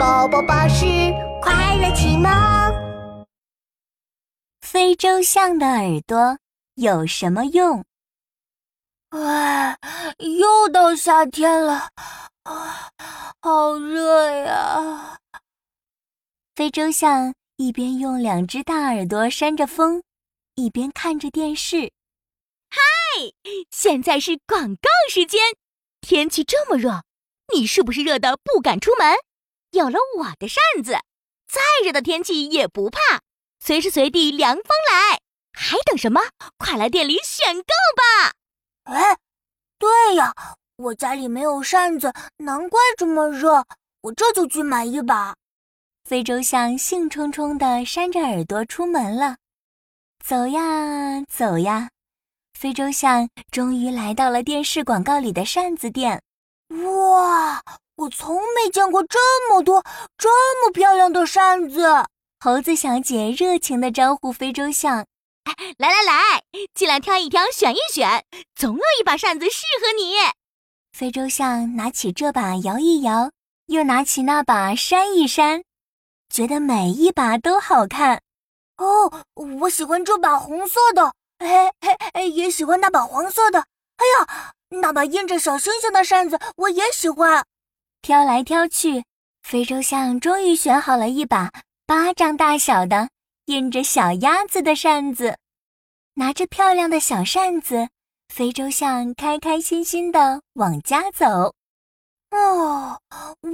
宝宝巴士快乐启蒙。非洲象的耳朵有什么用？哎，又到夏天了，啊，好热呀！非洲象一边用两只大耳朵扇着风，一边看着电视。嗨，现在是广告时间。天气这么热，你是不是热得不敢出门？有了我的扇子，再热的天气也不怕，随时随地凉风来。还等什么？快来店里选购吧！哎，对呀，我家里没有扇子，难怪这么热。我这就去买一把。非洲象兴冲冲地扇着耳朵出门了。走呀走呀。非洲象终于来到了电视广告里的扇子店。哇，我从没见过这么多、这么漂亮的扇子！猴子小姐热情地招呼非洲象：“来来来，进来挑一挑，选一选，总有一把扇子适合你。”非洲象拿起这把摇一摇，又拿起那把扇一扇，觉得每一把都好看。哦，我喜欢这把红色的。嘿嘿嘿，也喜欢那把黄色的。哎呀，那把印着小星星的扇子我也喜欢。挑来挑去，非洲象终于选好了一把巴掌大小的印着小鸭子的扇子。拿着漂亮的小扇子，非洲象开开心心的往家走。哦，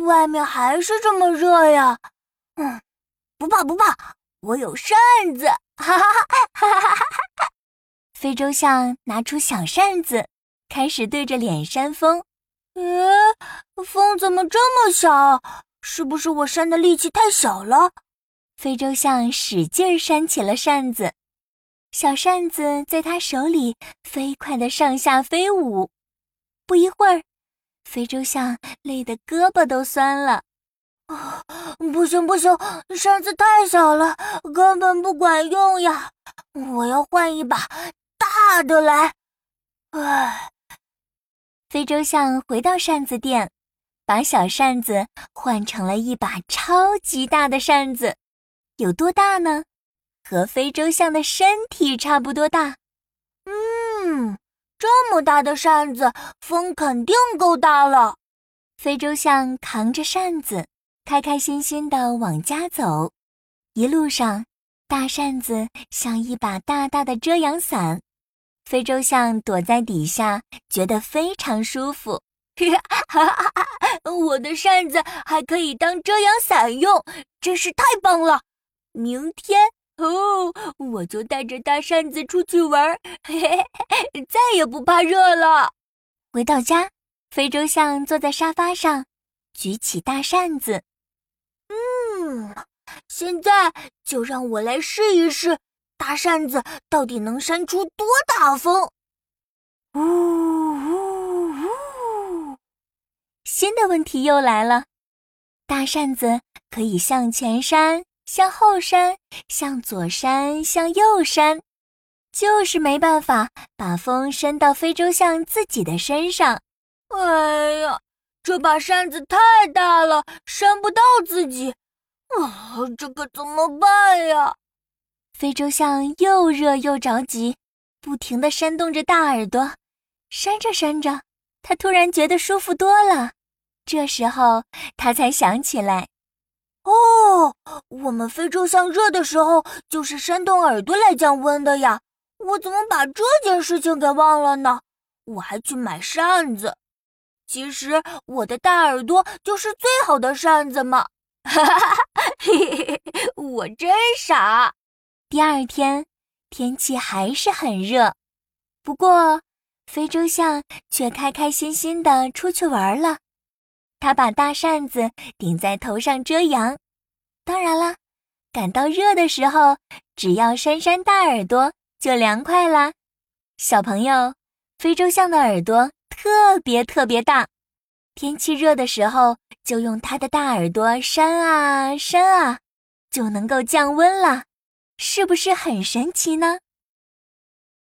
外面还是这么热呀。嗯，不怕不怕，我有扇子。哈哈哈哈哈哈！非洲象拿出小扇子，开始对着脸扇风。咦，风怎么这么小？是不是我扇的力气太小了？非洲象使劲扇起了扇子，小扇子在他手里飞快地上下飞舞。不一会儿，非洲象累得胳膊都酸了。啊，不行不行，扇子太小了，根本不管用呀！我要换一把。大的来，唉。非洲象回到扇子店，把小扇子换成了一把超级大的扇子。有多大呢？和非洲象的身体差不多大。嗯，这么大的扇子，风肯定够大了。非洲象扛着扇子，开开心心的往家走。一路上，大扇子像一把大大的遮阳伞。非洲象躲在底下，觉得非常舒服。我的扇子还可以当遮阳伞用，真是太棒了！明天哦，我就带着大扇子出去玩，嘿嘿，再也不怕热了。回到家，非洲象坐在沙发上，举起大扇子。嗯，现在就让我来试一试。大扇子到底能扇出多大风？呜呜呜！新的问题又来了：大扇子可以向前扇、向后扇、向左扇、向右扇，就是没办法把风扇到非洲象自己的身上。哎呀，这把扇子太大了，扇不到自己。啊，这可怎么办呀？非洲象又热又着急，不停地扇动着大耳朵，扇着扇着，他突然觉得舒服多了。这时候，他才想起来：“哦，我们非洲象热的时候就是扇动耳朵来降温的呀！我怎么把这件事情给忘了呢？我还去买扇子。其实我的大耳朵就是最好的扇子嘛！哈哈哈哈，我真傻。”第二天，天气还是很热，不过非洲象却开开心心的出去玩了。他把大扇子顶在头上遮阳。当然了，感到热的时候，只要扇扇大耳朵就凉快啦。小朋友，非洲象的耳朵特别特别大，天气热的时候就用它的大耳朵扇啊扇啊，就能够降温了。是不是很神奇呢？